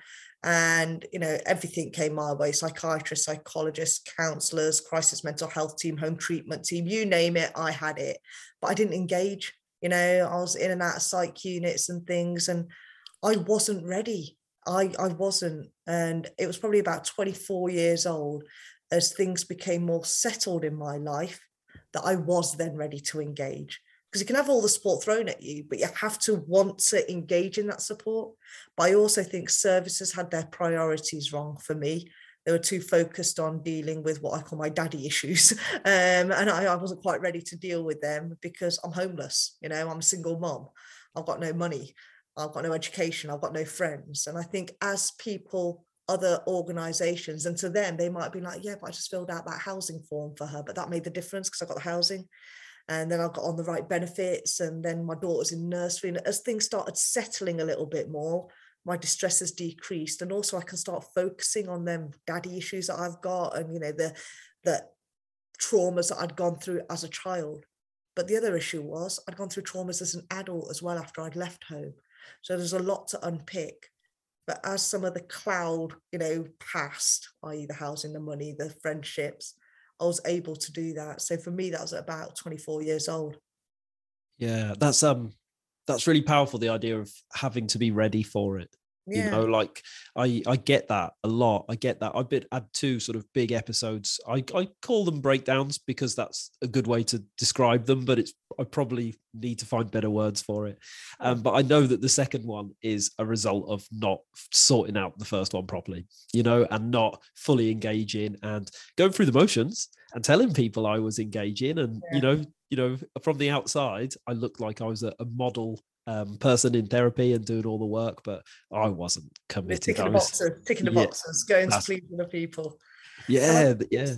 S2: And, you know, everything came my way psychiatrists, psychologists, counselors, crisis mental health team, home treatment team, you name it, I had it. But I didn't engage. You know, I was in and out of psych units and things, and I wasn't ready. I, I wasn't. And it was probably about 24 years old as things became more settled in my life that I was then ready to engage. Because you can have all the support thrown at you, but you have to want to engage in that support. But I also think services had their priorities wrong for me. They were too focused on dealing with what I call my daddy issues. Um, and I, I wasn't quite ready to deal with them because I'm homeless. You know, I'm a single mom. I've got no money. I've got no education. I've got no friends. And I think as people other organizations and to them they might be like yeah but i just filled out that housing form for her but that made the difference because i got the housing and then i got on the right benefits and then my daughter's in nursery and as things started settling a little bit more my distress has decreased and also i can start focusing on them daddy issues that i've got and you know the the traumas that i'd gone through as a child but the other issue was i'd gone through traumas as an adult as well after i'd left home so there's a lot to unpick but as some of the cloud, you know, passed, i.e., the housing, the money, the friendships, I was able to do that. So for me, that was about 24 years old.
S3: Yeah, that's um that's really powerful, the idea of having to be ready for it yeah. you know like i i get that a lot i get that i bit had two sort of big episodes i i call them breakdowns because that's a good way to describe them but it's i probably need to find better words for it um, but i know that the second one is a result of not sorting out the first one properly you know and not fully engaging and going through the motions and telling people i was engaging and yeah. you know you know from the outside i looked like i was a, a model um, person in therapy and doing all the work, but I wasn't committed.
S2: Ticking the boxes, ticking the yeah, boxes, going to please the people.
S3: Yeah, yeah.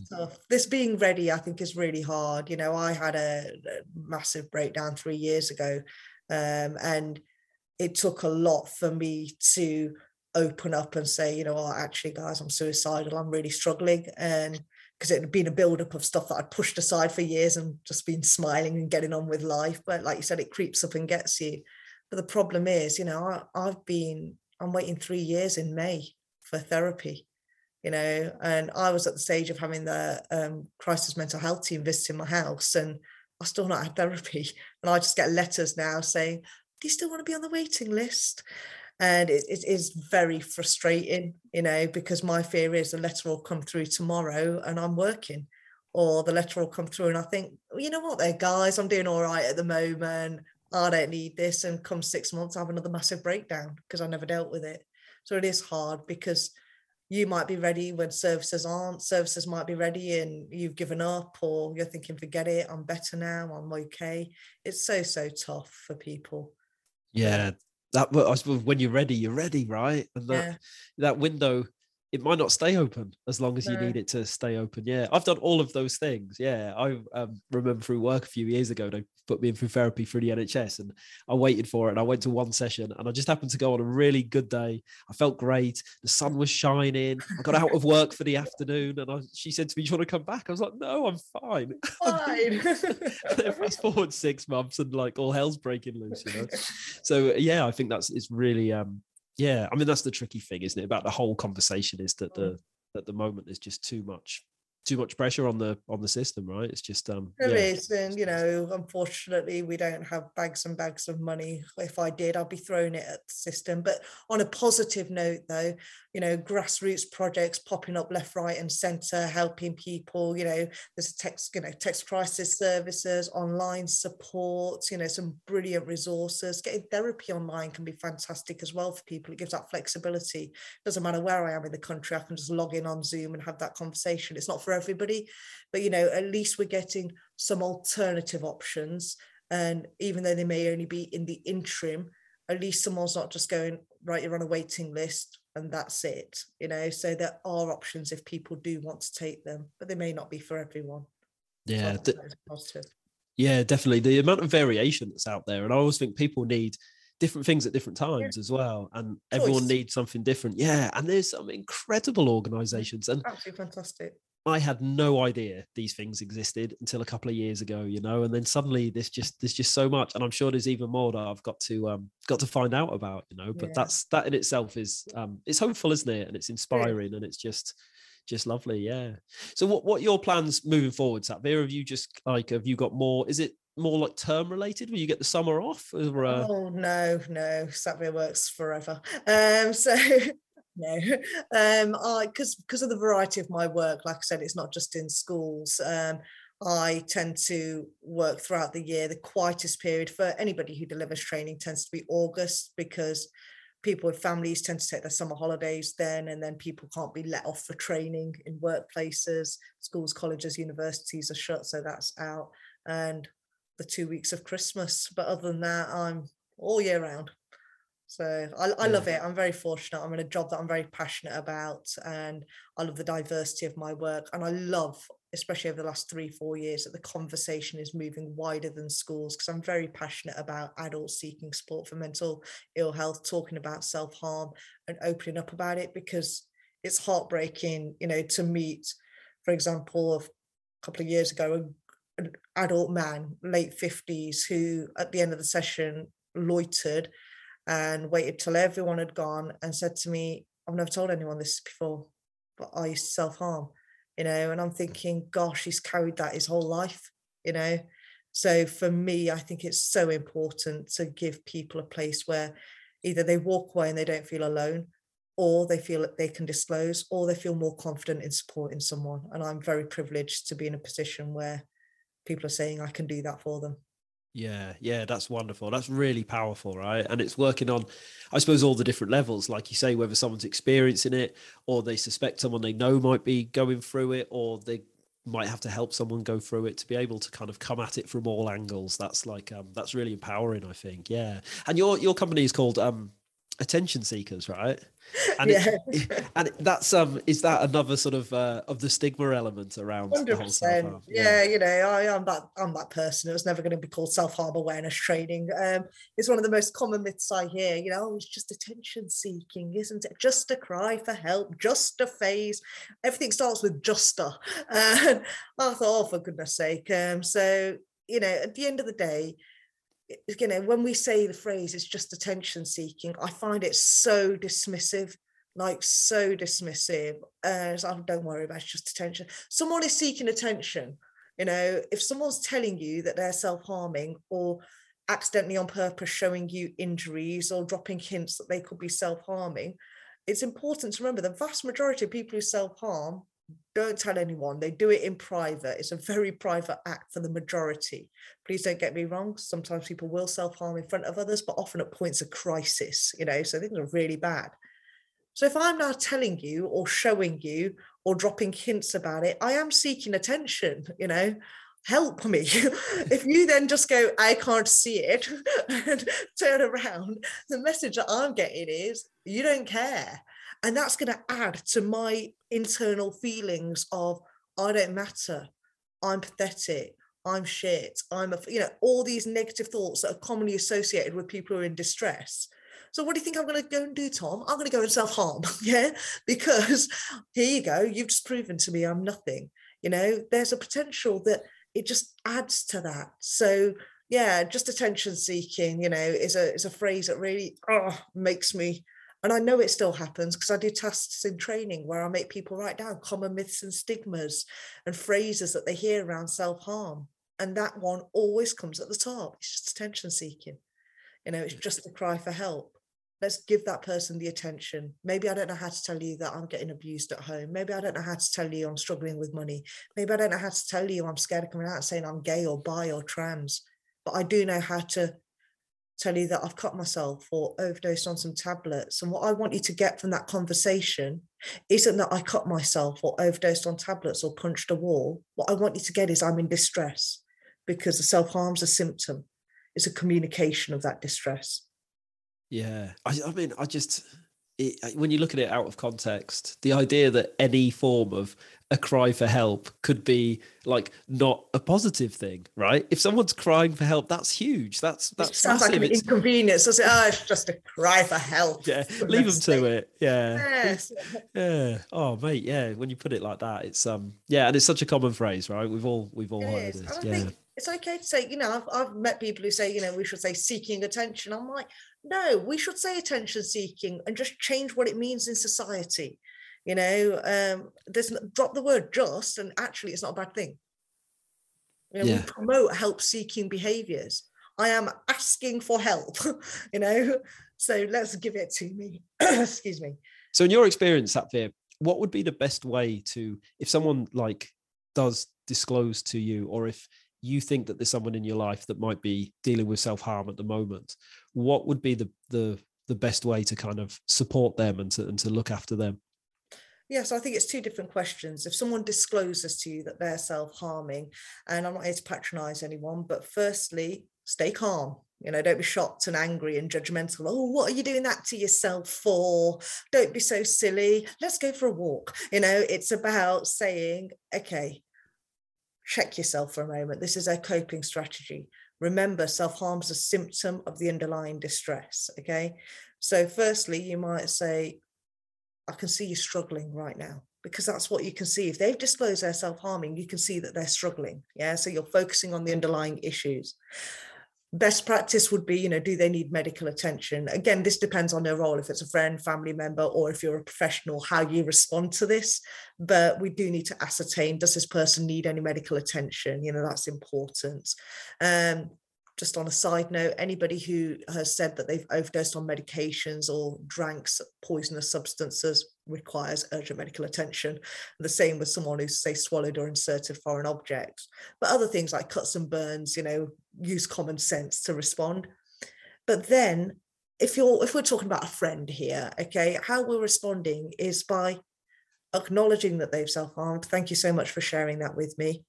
S2: This being ready, I think, is really hard. You know, I had a, a massive breakdown three years ago, um, and it took a lot for me to open up and say, you know, oh, actually, guys, I'm suicidal. I'm really struggling, and because it had been a buildup of stuff that I'd pushed aside for years and just been smiling and getting on with life. But like you said, it creeps up and gets you. But the problem is, you know, I, I've been, I'm waiting three years in May for therapy, you know, and I was at the stage of having the um, crisis mental health team visiting my house and I still not had therapy. And I just get letters now saying, do you still want to be on the waiting list? And it, it is very frustrating, you know, because my fear is the letter will come through tomorrow and I'm working or the letter will come through and I think, well, you know what, there, guys, I'm doing all right at the moment. Oh, I don't need this. And come six months, I have another massive breakdown because I never dealt with it. So it is hard because you might be ready when services aren't. Services might be ready and you've given up, or you're thinking, forget it, I'm better now, I'm okay. It's so, so tough for people.
S3: Yeah. That I suppose when you're ready, you're ready, right? And that yeah. that window it might not stay open as long as no. you need it to stay open. Yeah, I've done all of those things. Yeah, I um, remember through work a few years ago, they put me in for therapy through the NHS, and I waited for it. And I went to one session, and I just happened to go on a really good day. I felt great. The sun was shining. I got out of work for the afternoon, and I, she said to me, "Do you want to come back?" I was like, "No, I'm fine."
S2: Fine.
S3: Then fast forward six months, and like all hell's breaking loose, you know. So yeah, I think that's it's really um yeah, I mean that's the tricky thing, isn't it? About the whole conversation is that the mm. that the moment is just too much too much pressure on the on the system, right? It's just um
S2: there yeah. is, and you know, unfortunately, we don't have bags and bags of money. If I did, I'd be throwing it at the system. But on a positive note, though, you know, grassroots projects popping up left, right, and centre, helping people. You know, there's text, you know, text crisis services, online support. You know, some brilliant resources. Getting therapy online can be fantastic as well for people. It gives that flexibility. Doesn't matter where I am in the country, I can just log in on Zoom and have that conversation. It's not for everybody, but you know, at least we're getting some alternative options. And even though they may only be in the interim, at least someone's not just going, right, you're on a waiting list and that's it, you know. So there are options if people do want to take them, but they may not be for everyone.
S3: Yeah. So positive. Yeah, definitely. The amount of variation that's out there. And I always think people need different things at different times yeah. as well. And Choice. everyone needs something different. Yeah. And there's some incredible organizations. And
S2: absolutely fantastic.
S3: I had no idea these things existed until a couple of years ago, you know, and then suddenly there's just there's just so much, and I'm sure there's even more that I've got to um got to find out about, you know. But yeah. that's that in itself is um it's hopeful, isn't it? And it's inspiring, yeah. and it's just just lovely, yeah. So what what your plans moving forward, Satveer? Have you just like have you got more? Is it more like term related? Will you get the summer off? Or,
S2: uh... Oh no, no, Satveer works forever. Um, so no um i because because of the variety of my work like i said it's not just in schools um i tend to work throughout the year. The quietest period for anybody who delivers training tends to be august because people with families tend to take their summer holidays then and then people can't be let off for training in workplaces. Schools colleges universities are shut so that's out and the two weeks of christmas. But other than that i'm all year round so I, I love it. I'm very fortunate. I'm in a job that I'm very passionate about, and I love the diversity of my work. And I love, especially over the last three, four years, that the conversation is moving wider than schools because I'm very passionate about adults seeking support for mental ill health, talking about self harm and opening up about it because it's heartbreaking, you know, to meet, for example, a couple of years ago, an adult man, late 50s, who at the end of the session loitered and waited till everyone had gone and said to me, I've never told anyone this before, but I used to self harm, you know, and I'm thinking, gosh, he's carried that his whole life, you know. So for me, I think it's so important to give people a place where either they walk away and they don't feel alone, or they feel that they can disclose, or they feel more confident in supporting someone. And I'm very privileged to be in a position where people are saying I can do that for them.
S3: Yeah, yeah, that's wonderful. That's really powerful, right? And it's working on, I suppose, all the different levels, like you say, whether someone's experiencing it or they suspect someone they know might be going through it, or they might have to help someone go through it to be able to kind of come at it from all angles. That's like um that's really empowering, I think. Yeah. And your your company is called um attention seekers, right? And yeah. It, and that's um is that another sort of uh, of the stigma element around 100%.
S2: Yeah. yeah, you know, I am that I'm that person. It was never going to be called self harm awareness training. Um, it's one of the most common myths I hear. You know, oh, it's just attention seeking, isn't it? Just a cry for help, just a phase. Everything starts with just a. And I thought, oh, for goodness sake. Um, so you know, at the end of the day, you know, when we say the phrase it's just attention seeking, I find it so dismissive, like so dismissive. Uh, so don't worry about it, it's just attention. Someone is seeking attention. You know, if someone's telling you that they're self harming or accidentally on purpose showing you injuries or dropping hints that they could be self harming, it's important to remember the vast majority of people who self harm don't tell anyone. They do it in private. It's a very private act for the majority. Please don't get me wrong. Sometimes people will self harm in front of others, but often at points of crisis, you know, so things are really bad. So if I'm now telling you or showing you or dropping hints about it, I am seeking attention, you know, help me. if you then just go, I can't see it, and turn around, the message that I'm getting is, you don't care. And that's going to add to my internal feelings of, I don't matter. I'm pathetic. I'm shit. I'm a, you know, all these negative thoughts that are commonly associated with people who are in distress. So what do you think I'm going to go and do, Tom? I'm going to go and self harm, yeah, because here you go. You've just proven to me I'm nothing. You know, there's a potential that it just adds to that. So yeah, just attention seeking, you know, is a is a phrase that really oh, makes me And I know it still happens because I do tasks in training where I make people write down common myths and stigmas and phrases that they hear around self harm. And that one always comes at the top. It's just attention seeking. You know, it's just a cry for help. Let's give that person the attention. Maybe I don't know how to tell you that I'm getting abused at home. Maybe I don't know how to tell you I'm struggling with money. Maybe I don't know how to tell you I'm scared of coming out and saying I'm gay or bi or trans. But I do know how to tell you that I've cut myself or overdosed on some tablets. And what I want you to get from that conversation isn't that I cut myself or overdosed on tablets or punched a wall. What I want you to get is I'm in distress because the self harm's a symptom, it's a communication of that distress.
S3: Yeah. I, I mean, I just, it, when you look at it out of context, the idea that any form of a cry for help could be like not a positive thing, right? If someone's crying for help, that's huge. That's that's
S2: it sounds massive. like an inconvenience. Does it? Oh, it's just a cry for help.
S3: Yeah, leave them to it. Yeah. Yes. Yeah. Oh, mate. Yeah. When you put it like that, it's um. Yeah, and it's such a common phrase, right? We've all we've all it heard is. it. Yeah.
S2: It's okay to say, you know, I've, I've met people who say, you know, we should say seeking attention. I'm like, no, we should say attention seeking and just change what it means in society. You know, um, there's drop the word just, and actually, it's not a bad thing. You know, yeah. we promote help seeking behaviors. I am asking for help, you know, so let's give it to me. Excuse me.
S3: So, in your experience, Satveer, what would be the best way to, if someone like does disclose to you, or if you think that there's someone in your life that might be dealing with self harm at the moment, what would be the the the best way to kind of support them and to and to look after them?
S2: Yes, I think it's two different questions. If someone discloses to you that they're self harming, and I'm not here to patronize anyone, but firstly, stay calm. You know, don't be shocked and angry and judgmental. Oh, what are you doing that to yourself for? Don't be so silly. Let's go for a walk. You know, it's about saying, okay, check yourself for a moment. This is a coping strategy. Remember, self harm is a symptom of the underlying distress. Okay. So, firstly, you might say, I can see you struggling right now because that's what you can see. If they've disclosed their self harming, you can see that they're struggling. Yeah. So, you're focusing on the underlying issues best practice would be you know do they need medical attention? Again this depends on their role if it's a friend family member or if you're a professional how you respond to this. But we do need to ascertain does this person need any medical attention? You know that's important. Um just on a side note, anybody who has said that they've overdosed on medications or drank poisonous substances requires urgent medical attention. The same with someone who's, say, swallowed or inserted foreign objects. But other things like cuts and burns, you know, use common sense to respond. But then, if you're if we're talking about a friend here, okay, how we're responding is by acknowledging that they've self-harmed. Thank you so much for sharing that with me.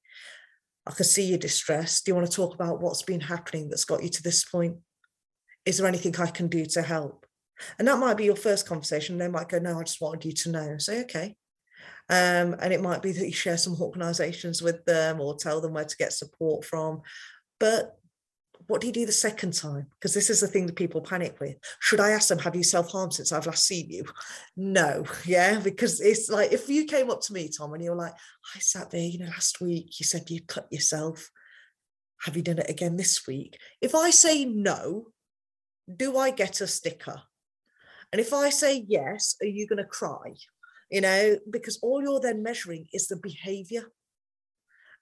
S2: I can see you're distressed. Do you want to talk about what's been happening that's got you to this point? Is there anything I can do to help? And that might be your first conversation. They might go, No, I just wanted you to know. Say, okay. Um, and it might be that you share some organizations with them or tell them where to get support from. But what do you do the second time? Because this is the thing that people panic with. Should I ask them, have you self harmed since I've last seen you? No, yeah, because it's like if you came up to me, Tom, and you're like, I sat there, you know, last week you said you cut yourself. Have you done it again this week? If I say no, do I get a sticker? And if I say yes, are you going to cry? You know, because all you're then measuring is the behavior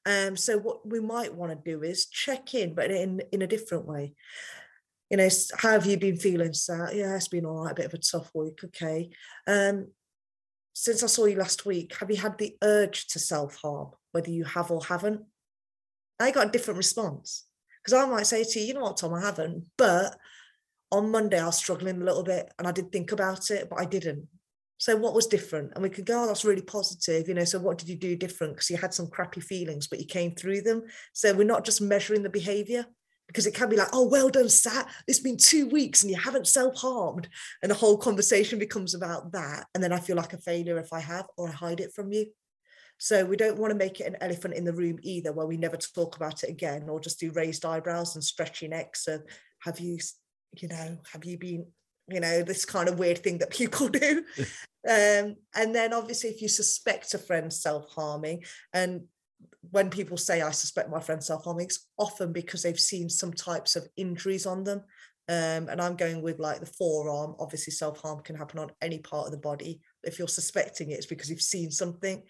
S2: um, so what we might want to do is check in, but in in a different way. You know, how have you been feeling? So yeah, it's been all right, a bit of a tough week. Okay. Um, since I saw you last week, have you had the urge to self harm, whether you have or haven't? I got a different response because I might say to you, you know what, Tom, I haven't, but on Monday I was struggling a little bit and I did think about it, but I didn't. So what was different? And we could go, oh, that's really positive. You know, so what did you do different? Because you had some crappy feelings, but you came through them. So we're not just measuring the behavior because it can be like, oh, well done, Sat. It's been two weeks and you haven't self-harmed. And the whole conversation becomes about that. And then I feel like a failure if I have or I hide it from you. So we don't want to make it an elephant in the room either, where we never talk about it again, or just do raised eyebrows and stretchy necks. So have you, you know, have you been you know this kind of weird thing that people do um, and then obviously if you suspect a friend self-harming and when people say i suspect my friend self-harming it's often because they've seen some types of injuries on them Um, and I'm going with like the forearm. Obviously, self harm can happen on any part of the body. If you're suspecting it, it's because you've seen something.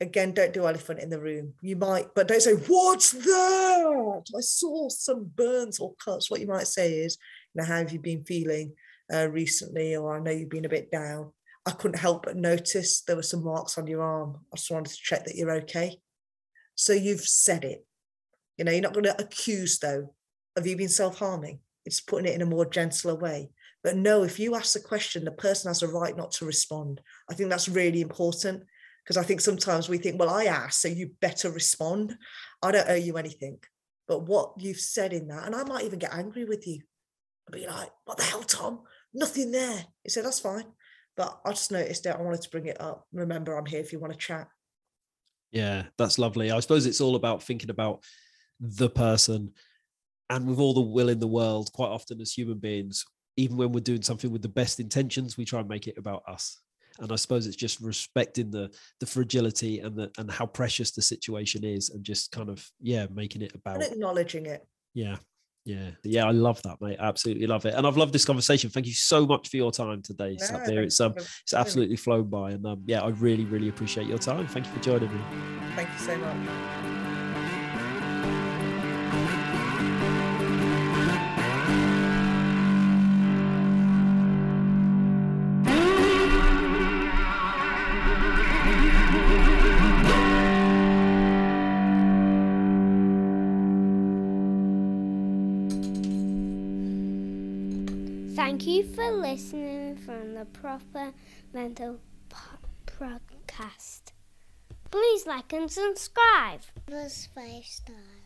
S2: Again, don't do elephant in the room. You might, but don't say, What's that? I saw some burns or cuts. What you might say is, you know, how have you been feeling uh, recently? Or I know you've been a bit down. I couldn't help but notice there were some marks on your arm. I just wanted to check that you're okay. So you've said it. You know, you're not going to accuse, though, of you being self harming it's putting it in a more gentler way. But no, if you ask the question, the person has a right not to respond. I think that's really important because I think sometimes we think, well, I asked, so you better respond. I don't owe you anything. But what you've said in that, and I might even get angry with you. I'll be like, what the hell, Tom? Nothing there. He said, that's fine. But I just noticed it. I wanted to bring it up. Remember, I'm here if you want to chat.
S3: Yeah, that's lovely. I suppose it's all about thinking about the person and with all the will in the world, quite often as human beings, even when we're doing something with the best intentions, we try and make it about us. And I suppose it's just respecting the the fragility and the and how precious the situation is, and just kind of yeah, making it about
S2: and acknowledging it.
S3: Yeah, yeah, yeah. I love that, mate. Absolutely love it, and I've loved this conversation. Thank you so much for your time today, yeah, Sabir. It's um, it's absolutely flown by, and um, yeah, I really, really appreciate your time. Thank you for joining me.
S2: Thank you so much.
S4: Thank you for listening from the Proper Mental Podcast. Please like and subscribe.
S5: Plus five stars.